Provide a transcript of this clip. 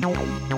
Oh, no.